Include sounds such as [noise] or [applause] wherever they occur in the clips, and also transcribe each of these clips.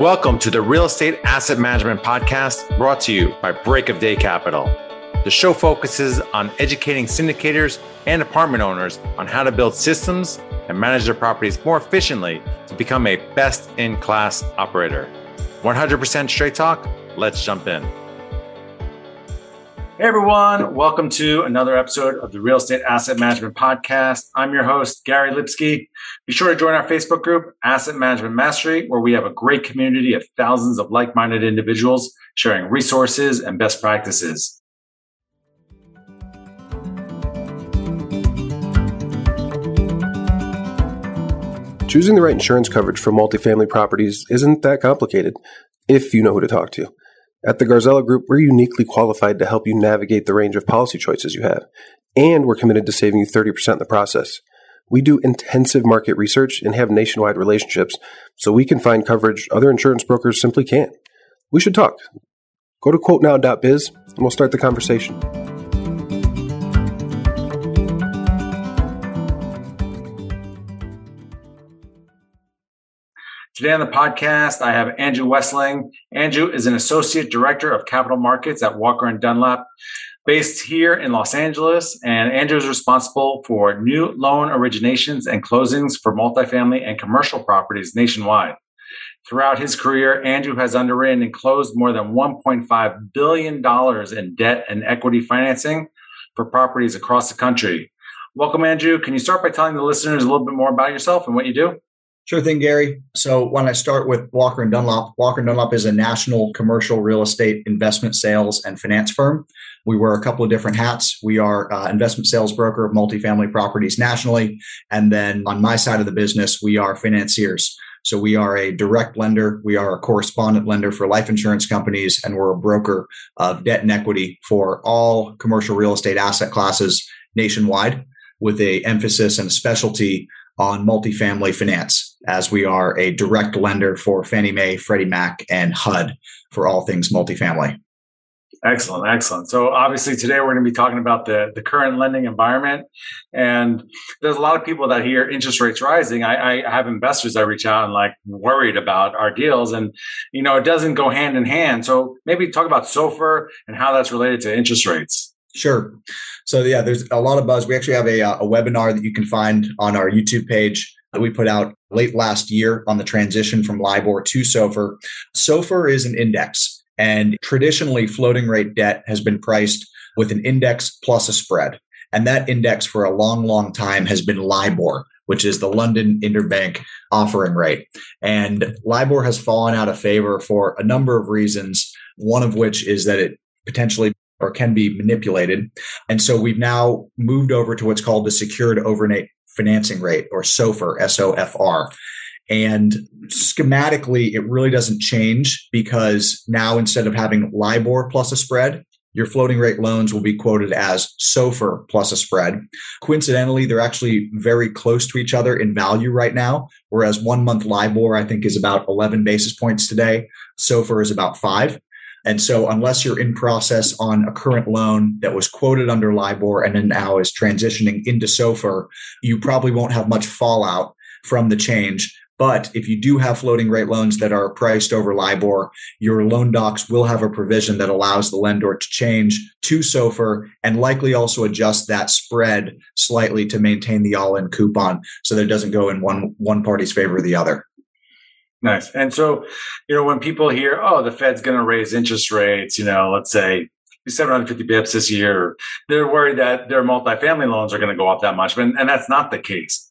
Welcome to the Real Estate Asset Management Podcast brought to you by Break of Day Capital. The show focuses on educating syndicators and apartment owners on how to build systems and manage their properties more efficiently to become a best in class operator. 100% straight talk. Let's jump in. Hey everyone, welcome to another episode of the Real Estate Asset Management Podcast. I'm your host, Gary Lipsky. Be sure to join our Facebook group, Asset Management Mastery, where we have a great community of thousands of like minded individuals sharing resources and best practices. Choosing the right insurance coverage for multifamily properties isn't that complicated if you know who to talk to. At the Garzella Group, we're uniquely qualified to help you navigate the range of policy choices you have, and we're committed to saving you 30% in the process. We do intensive market research and have nationwide relationships, so we can find coverage other insurance brokers simply can't. We should talk. Go to quotenow.biz and we'll start the conversation. Today on the podcast, I have Andrew Westling. Andrew is an associate director of capital markets at Walker and Dunlop, based here in Los Angeles. And Andrew is responsible for new loan originations and closings for multifamily and commercial properties nationwide. Throughout his career, Andrew has underwritten and closed more than $1.5 billion in debt and equity financing for properties across the country. Welcome, Andrew. Can you start by telling the listeners a little bit more about yourself and what you do? Sure thing, Gary. So when I start with Walker and Dunlop, Walker and Dunlop is a national commercial real estate investment sales and finance firm. We wear a couple of different hats. We are uh, investment sales broker of multifamily properties nationally, and then on my side of the business, we are financiers. So we are a direct lender, we are a correspondent lender for life insurance companies, and we're a broker of debt and equity for all commercial real estate asset classes nationwide, with a emphasis and specialty on multifamily finance, as we are a direct lender for Fannie Mae, Freddie Mac, and HUD for all things multifamily. Excellent, excellent. So obviously today we're going to be talking about the, the current lending environment. And there's a lot of people that hear interest rates rising. I, I have investors that reach out and like worried about our deals. And, you know, it doesn't go hand in hand. So maybe talk about SOFR and how that's related to interest rates. Sure. So yeah, there's a lot of buzz. We actually have a, uh, a webinar that you can find on our YouTube page that we put out late last year on the transition from LIBOR to SOFR. SOFR is an index and traditionally floating rate debt has been priced with an index plus a spread. And that index for a long, long time has been LIBOR, which is the London Interbank offering rate. And LIBOR has fallen out of favor for a number of reasons. One of which is that it potentially or can be manipulated. And so we've now moved over to what's called the secured overnight financing rate or SOFR, S-O-F-R. And schematically, it really doesn't change because now instead of having LIBOR plus a spread, your floating rate loans will be quoted as SOFR plus a spread. Coincidentally, they're actually very close to each other in value right now, whereas one month LIBOR, I think, is about 11 basis points today. SOFR is about five. And so, unless you're in process on a current loan that was quoted under LIBOR and then now is transitioning into SOFR, you probably won't have much fallout from the change. But if you do have floating rate loans that are priced over LIBOR, your loan docs will have a provision that allows the lender to change to SOFR and likely also adjust that spread slightly to maintain the all in coupon so that it doesn't go in one, one party's favor or the other. Nice. And so, you know, when people hear, oh, the Fed's going to raise interest rates, you know, let's say 750 bips this year, they're worried that their multifamily loans are going to go up that much. But, and that's not the case.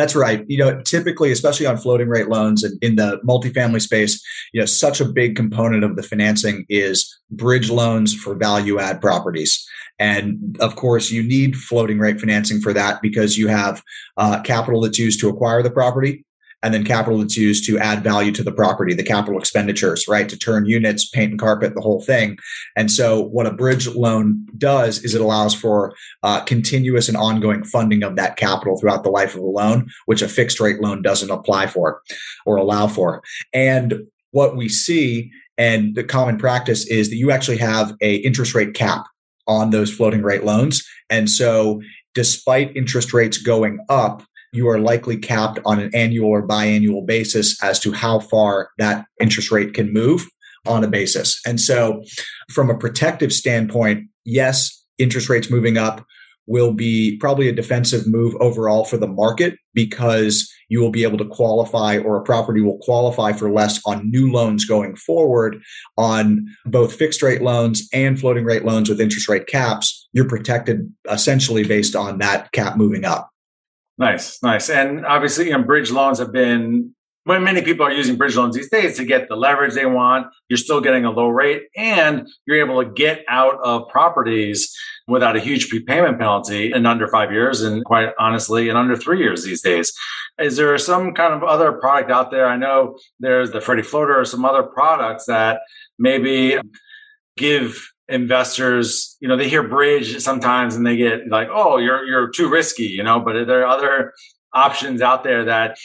That's right. You know, typically, especially on floating rate loans and in the multifamily space, you know, such a big component of the financing is bridge loans for value add properties. And of course, you need floating rate financing for that because you have uh, capital that's used to acquire the property and then capital that's used to add value to the property, the capital expenditures, right? To turn units, paint and carpet, the whole thing. And so what a bridge loan does is it allows for uh, continuous and ongoing funding of that capital throughout the life of the loan, which a fixed rate loan doesn't apply for or allow for. And what we see and the common practice is that you actually have a interest rate cap on those floating rate loans. And so despite interest rates going up, you are likely capped on an annual or biannual basis as to how far that interest rate can move on a basis. And so, from a protective standpoint, yes, interest rates moving up will be probably a defensive move overall for the market because you will be able to qualify or a property will qualify for less on new loans going forward on both fixed rate loans and floating rate loans with interest rate caps. You're protected essentially based on that cap moving up. Nice, nice. And obviously, you know, bridge loans have been when many people are using bridge loans these days to get the leverage they want, you're still getting a low rate and you're able to get out of properties without a huge prepayment penalty in under five years and quite honestly in under three years these days. Is there some kind of other product out there? I know there's the Freddie Floater or some other products that maybe give investors, you know, they hear bridge sometimes and they get like, oh, you're you're too risky, you know, but there are other options out there that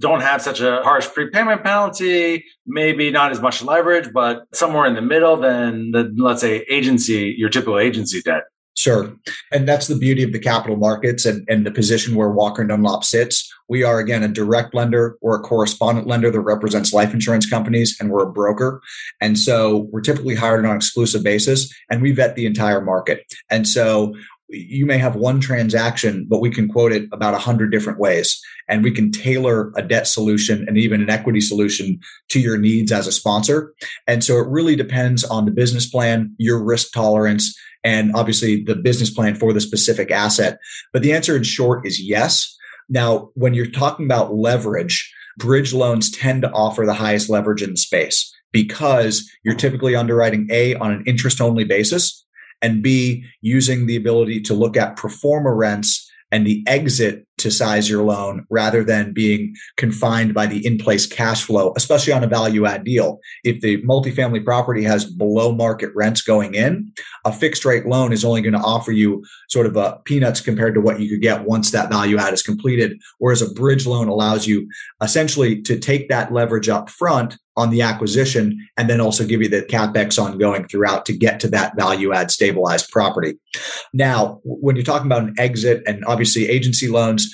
don't have such a harsh prepayment penalty, maybe not as much leverage, but somewhere in the middle than the, let's say, agency, your typical agency debt. Sure. And that's the beauty of the capital markets and, and the position where Walker and Dunlop sits. We are, again, a direct lender or a correspondent lender that represents life insurance companies, and we're a broker. And so we're typically hired on an exclusive basis, and we vet the entire market. And so you may have one transaction, but we can quote it about a hundred different ways. And we can tailor a debt solution and even an equity solution to your needs as a sponsor. And so it really depends on the business plan, your risk tolerance, and obviously the business plan for the specific asset. But the answer in short is yes. Now, when you're talking about leverage, bridge loans tend to offer the highest leverage in the space because you're typically underwriting A on an interest only basis and B, using the ability to look at pro forma rents and the exit to size your loan rather than being confined by the in place cash flow, especially on a value add deal. If the multifamily property has below market rents going in, a fixed rate loan is only going to offer you sort of a peanuts compared to what you could get once that value add is completed. Whereas a bridge loan allows you essentially to take that leverage up front on the acquisition and then also give you the capex ongoing throughout to get to that value add stabilized property. Now, when you're talking about an exit and obviously agency loans,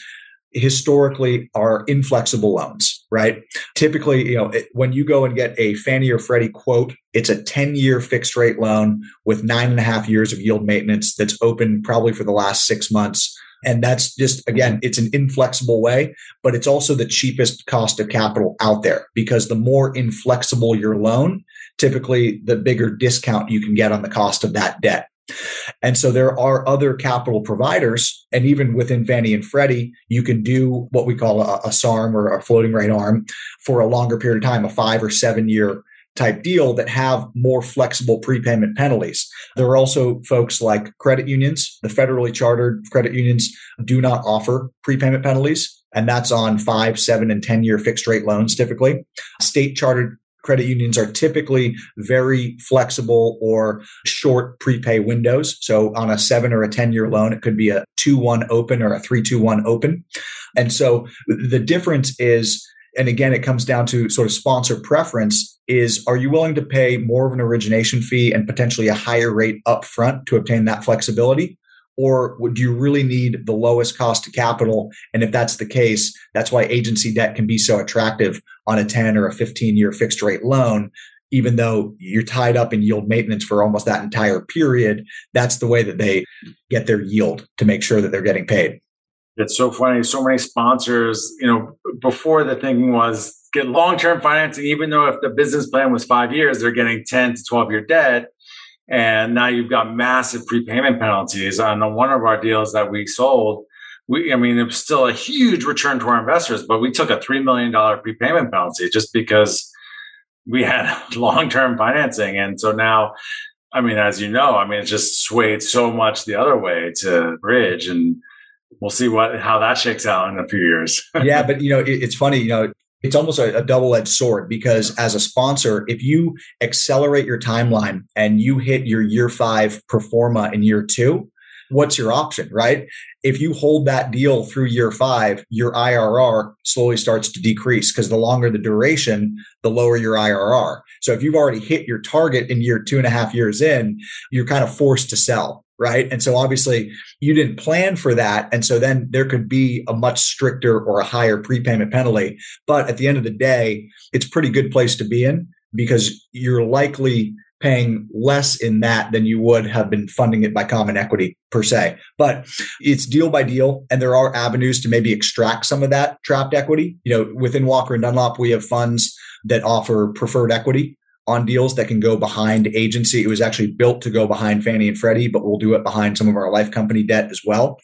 historically are inflexible loans, right? Typically, you know, it, when you go and get a Fannie or Freddie quote, it's a 10 year fixed rate loan with nine and a half years of yield maintenance that's open probably for the last six months. And that's just, again, it's an inflexible way, but it's also the cheapest cost of capital out there because the more inflexible your loan, typically the bigger discount you can get on the cost of that debt. And so there are other capital providers, and even within Fannie and Freddie, you can do what we call a, a SARM or a floating rate arm for a longer period of time, a five or seven year type deal that have more flexible prepayment penalties. There are also folks like credit unions. The federally chartered credit unions do not offer prepayment penalties. And that's on five, seven, and 10 year fixed rate loans typically. State chartered credit unions are typically very flexible or short prepay windows. So on a seven or a 10 year loan, it could be a 2 1 open or a 3 2 1 open. And so the difference is, and again, it comes down to sort of sponsor preference is are you willing to pay more of an origination fee and potentially a higher rate upfront to obtain that flexibility? Or would you really need the lowest cost of capital? And if that's the case, that's why agency debt can be so attractive on a 10 or a 15 year fixed rate loan. Even though you're tied up in yield maintenance for almost that entire period, that's the way that they get their yield to make sure that they're getting paid. It's so funny. So many sponsors, you know, before the thinking was get long term financing, even though if the business plan was five years, they're getting 10 to 12 year debt. And now you've got massive prepayment penalties on one of our deals that we sold. We, I mean, it was still a huge return to our investors, but we took a $3 million prepayment penalty just because we had [laughs] long term financing. And so now, I mean, as you know, I mean, it just swayed so much the other way to bridge and we'll see what, how that shakes out in a few years. [laughs] yeah. But you know, it, it's funny, you know, it's almost a, a double edged sword because as a sponsor, if you accelerate your timeline and you hit your year five pro forma in year two, what's your option, right? If you hold that deal through year five, your IRR slowly starts to decrease because the longer the duration, the lower your IRR. So if you've already hit your target in year two and a half years in, you're kind of forced to sell. Right? And so obviously you didn't plan for that. And so then there could be a much stricter or a higher prepayment penalty. But at the end of the day, it's pretty good place to be in because you're likely paying less in that than you would have been funding it by common equity per se. But it's deal by deal, and there are avenues to maybe extract some of that trapped equity. You know, within Walker and Dunlop, we have funds that offer preferred equity on deals that can go behind agency. It was actually built to go behind Fannie and Freddie, but we'll do it behind some of our life company debt as well.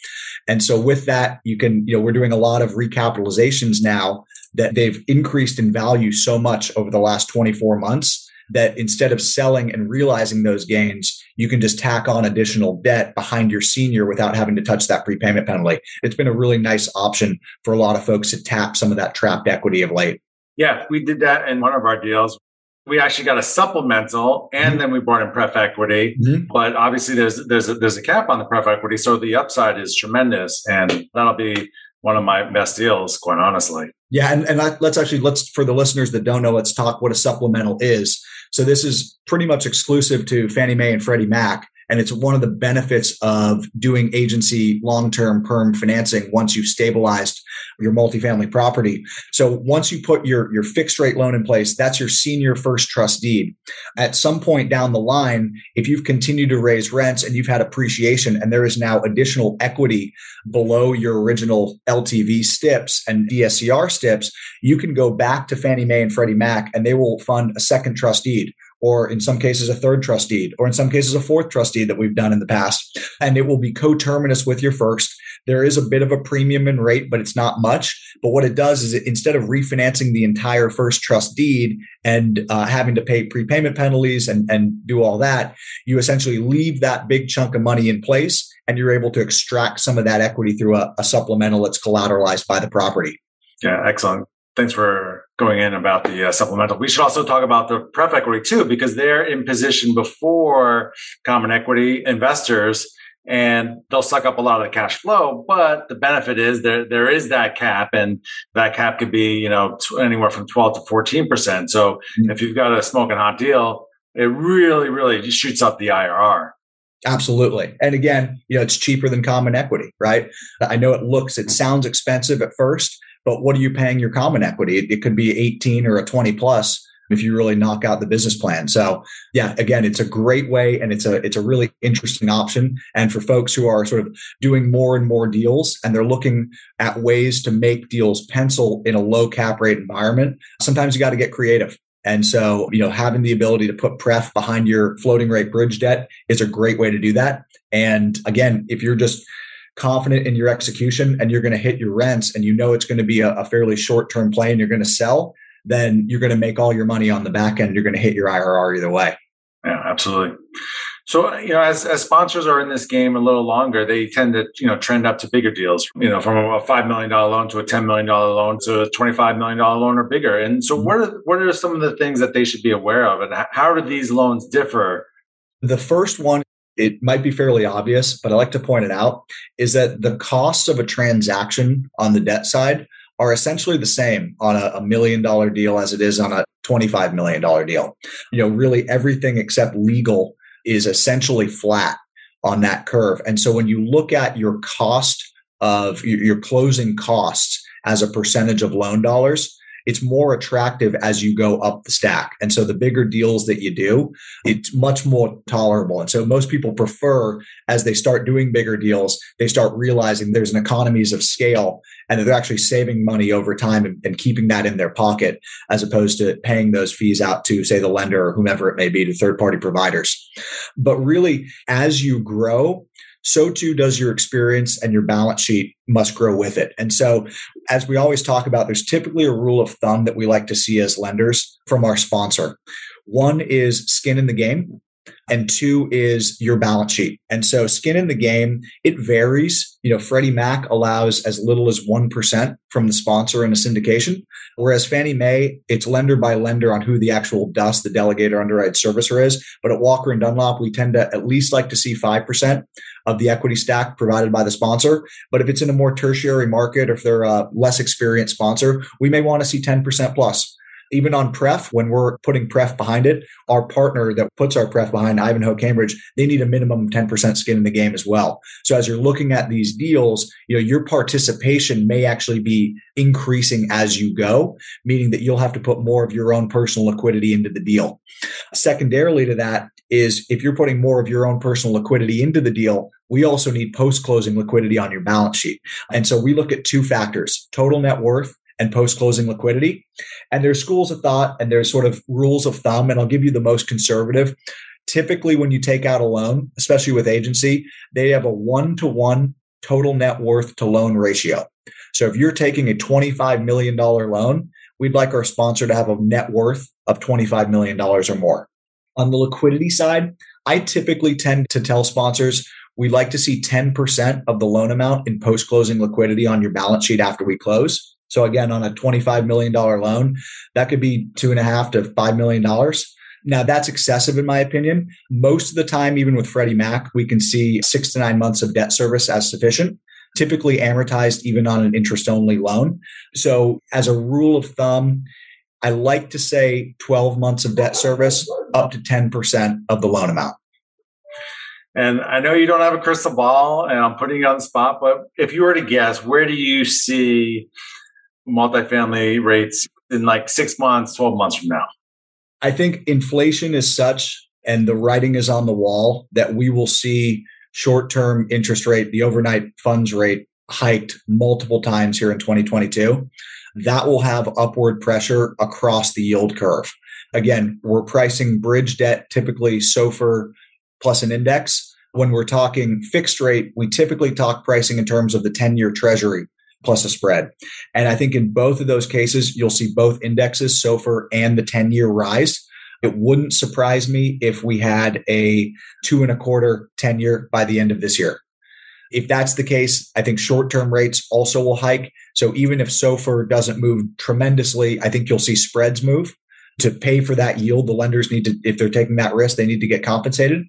And so with that, you can, you know, we're doing a lot of recapitalizations now that they've increased in value so much over the last 24 months that instead of selling and realizing those gains, you can just tack on additional debt behind your senior without having to touch that prepayment penalty. It's been a really nice option for a lot of folks to tap some of that trapped equity of late. Yeah, we did that in one of our deals. We actually got a supplemental and mm-hmm. then we brought in pref equity. Mm-hmm. But obviously there's there's a, there's a cap on the pref equity, so the upside is tremendous and that'll be one of my best deals, quite honestly. Yeah, and, and let's actually let's for the listeners that don't know, let's talk what a supplemental is. So this is pretty much exclusive to Fannie Mae and Freddie Mac. And it's one of the benefits of doing agency long-term perm financing once you've stabilized your multifamily property. So once you put your, your fixed rate loan in place, that's your senior first trust deed. At some point down the line, if you've continued to raise rents and you've had appreciation and there is now additional equity below your original LTV steps and DSCR steps, you can go back to Fannie Mae and Freddie Mac and they will fund a second trust deed or in some cases a third trust deed, or in some cases a fourth trust deed that we've done in the past. And it will be coterminous with your first. There is a bit of a premium in rate, but it's not much. But what it does is it, instead of refinancing the entire first trust deed and uh, having to pay prepayment penalties and, and do all that, you essentially leave that big chunk of money in place and you're able to extract some of that equity through a, a supplemental that's collateralized by the property. Yeah, excellent. Thanks for going in about the uh, supplemental. We should also talk about the pref equity too, because they're in position before common equity investors and they'll suck up a lot of the cash flow. But the benefit is there, there is that cap and that cap could be, you know, anywhere from 12 to 14%. So mm-hmm. if you've got a smoking hot deal, it really, really shoots up the IRR. Absolutely. And again, you know, it's cheaper than common equity, right? I know it looks, it sounds expensive at first, but what are you paying your common equity? It, it could be 18 or a 20 plus if you really knock out the business plan. So yeah, again, it's a great way and it's a it's a really interesting option. And for folks who are sort of doing more and more deals and they're looking at ways to make deals pencil in a low cap rate environment, sometimes you got to get creative. And so, you know, having the ability to put pref behind your floating rate bridge debt is a great way to do that. And again, if you're just confident in your execution and you're going to hit your rents and you know it's going to be a, a fairly short term play and you're going to sell, then you're going to make all your money on the back end. You're going to hit your IRR either way. Yeah, absolutely. So, you know, as, as sponsors are in this game a little longer, they tend to, you know, trend up to bigger deals, you know, from a $5 million loan to a $10 million loan to a $25 million loan or bigger. And so mm-hmm. what are, what are some of the things that they should be aware of and how do these loans differ? The first one it might be fairly obvious, but I like to point it out, is that the costs of a transaction on the debt side are essentially the same on a, a million dollar deal as it is on a $25 million deal. You know, really everything except legal is essentially flat on that curve. And so when you look at your cost of your closing costs as a percentage of loan dollars, it's more attractive as you go up the stack. And so the bigger deals that you do, it's much more tolerable. And so most people prefer as they start doing bigger deals, they start realizing there's an economies of scale and they're actually saving money over time and, and keeping that in their pocket as opposed to paying those fees out to say the lender or whomever it may be to third party providers. But really as you grow, so too does your experience and your balance sheet must grow with it. And so, as we always talk about, there's typically a rule of thumb that we like to see as lenders from our sponsor. One is skin in the game and two is your balance sheet. And so skin in the game, it varies. You know, Freddie Mac allows as little as 1% from the sponsor in a syndication, whereas Fannie Mae, it's lender by lender on who the actual DUS, the delegator underwrite servicer is. But at Walker and Dunlop, we tend to at least like to see 5% of the equity stack provided by the sponsor. But if it's in a more tertiary market, or if they're a less experienced sponsor, we may want to see 10% plus. Even on pref, when we're putting pref behind it, our partner that puts our pref behind Ivanhoe Cambridge, they need a minimum of 10% skin in the game as well. So as you're looking at these deals, you know, your participation may actually be increasing as you go, meaning that you'll have to put more of your own personal liquidity into the deal. Secondarily to that is if you're putting more of your own personal liquidity into the deal, we also need post closing liquidity on your balance sheet. And so we look at two factors, total net worth and post closing liquidity. And there's schools of thought and there's sort of rules of thumb. And I'll give you the most conservative. Typically, when you take out a loan, especially with agency, they have a one to one total net worth to loan ratio. So if you're taking a $25 million loan, we'd like our sponsor to have a net worth of $25 million or more. On the liquidity side, I typically tend to tell sponsors we like to see 10% of the loan amount in post closing liquidity on your balance sheet after we close. So again, on a $25 million loan, that could be two and a half to $5 million. Now that's excessive in my opinion. Most of the time, even with Freddie Mac, we can see six to nine months of debt service as sufficient, typically amortized even on an interest only loan. So as a rule of thumb, I like to say 12 months of debt service up to 10% of the loan amount. And I know you don't have a crystal ball and I'm putting you on the spot, but if you were to guess, where do you see multifamily rates in like six months, 12 months from now? I think inflation is such and the writing is on the wall that we will see short term interest rate, the overnight funds rate hiked multiple times here in 2022. That will have upward pressure across the yield curve. Again, we're pricing bridge debt, typically SOFR plus an index. When we're talking fixed rate, we typically talk pricing in terms of the 10 year treasury plus a spread. And I think in both of those cases, you'll see both indexes, SOFR and the 10 year rise. It wouldn't surprise me if we had a two and a quarter 10 year by the end of this year. If that's the case, I think short term rates also will hike. So even if SOFR doesn't move tremendously, I think you'll see spreads move to pay for that yield. The lenders need to, if they're taking that risk, they need to get compensated.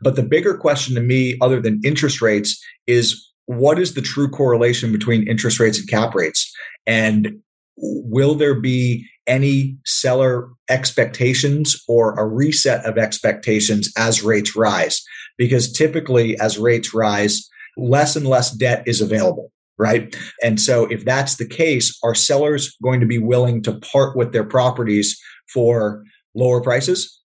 But the bigger question to me, other than interest rates, is what is the true correlation between interest rates and cap rates? And will there be any seller expectations or a reset of expectations as rates rise? Because typically, as rates rise, less and less debt is available, right? And so, if that's the case, are sellers going to be willing to part with their properties for lower prices?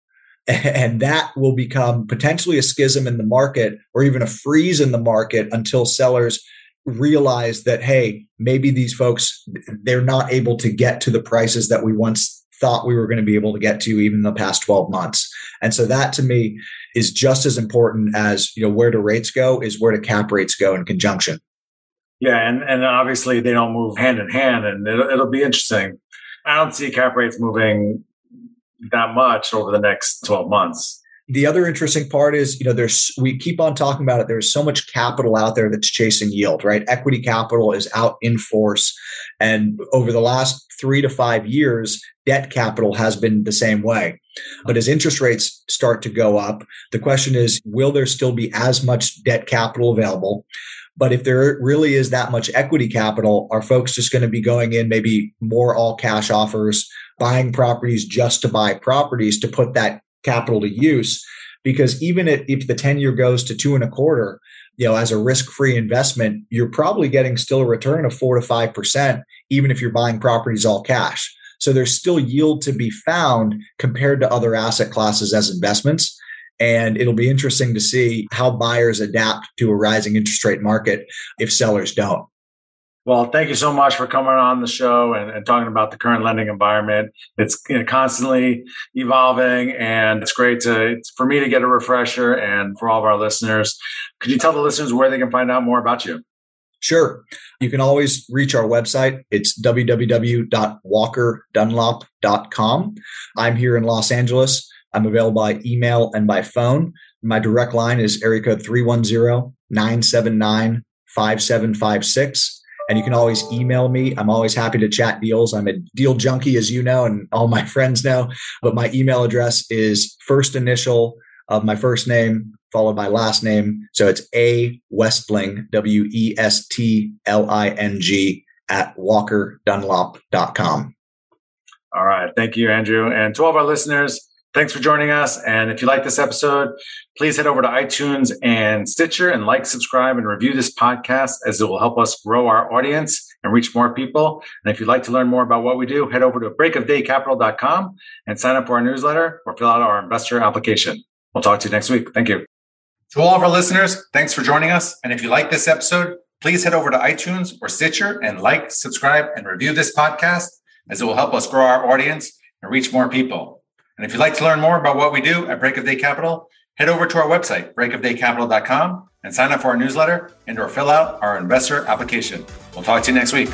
[laughs] And that will become potentially a schism in the market or even a freeze in the market until sellers realize that, hey, maybe these folks, they're not able to get to the prices that we once thought we were going to be able to get to even the past 12 months. And so that to me is just as important as, you know, where do rates go is where do cap rates go in conjunction. Yeah. And, and obviously they don't move hand in hand and it'll, it'll be interesting. I don't see cap rates moving that much over the next 12 months. The other interesting part is, you know, there's, we keep on talking about it. There's so much capital out there that's chasing yield, right? Equity capital is out in force. And over the last three to five years, debt capital has been the same way. But as interest rates start to go up, the question is, will there still be as much debt capital available? But if there really is that much equity capital, are folks just going to be going in maybe more all cash offers, buying properties just to buy properties to put that capital to use? Because even if the 10 year goes to two and a quarter, you know, as a risk free investment, you're probably getting still a return of four to 5%, even if you're buying properties all cash. So there's still yield to be found compared to other asset classes as investments. And it'll be interesting to see how buyers adapt to a rising interest rate market if sellers don't. Well, thank you so much for coming on the show and, and talking about the current lending environment. It's you know, constantly evolving, and it's great to for me to get a refresher, and for all of our listeners. Could you tell the listeners where they can find out more about you? Sure. You can always reach our website. It's www.walkerdunlop.com. I'm here in Los Angeles. I'm available by email and by phone. My direct line is area code 310 979 5756. And you can always email me. I'm always happy to chat deals. I'm a deal junkie, as you know, and all my [laughs] friends know. But my email address is first initial of my first name followed by last name. So it's A Westling, W E S T L I N G, at walkerdunlop.com. All right. Thank you, Andrew. And to all of our listeners, thanks for joining us. And if you like this episode, please head over to iTunes and Stitcher and like, subscribe, and review this podcast as it will help us grow our audience and reach more people. And if you'd like to learn more about what we do, head over to breakofdaycapital.com and sign up for our newsletter or fill out our investor application. We'll talk to you next week. Thank you. To all of our listeners, thanks for joining us. And if you like this episode, please head over to iTunes or Stitcher and like, subscribe, and review this podcast as it will help us grow our audience and reach more people. And if you'd like to learn more about what we do at Break of Day Capital, head over to our website, breakofdaycapital.com, and sign up for our newsletter and or fill out our investor application. We'll talk to you next week.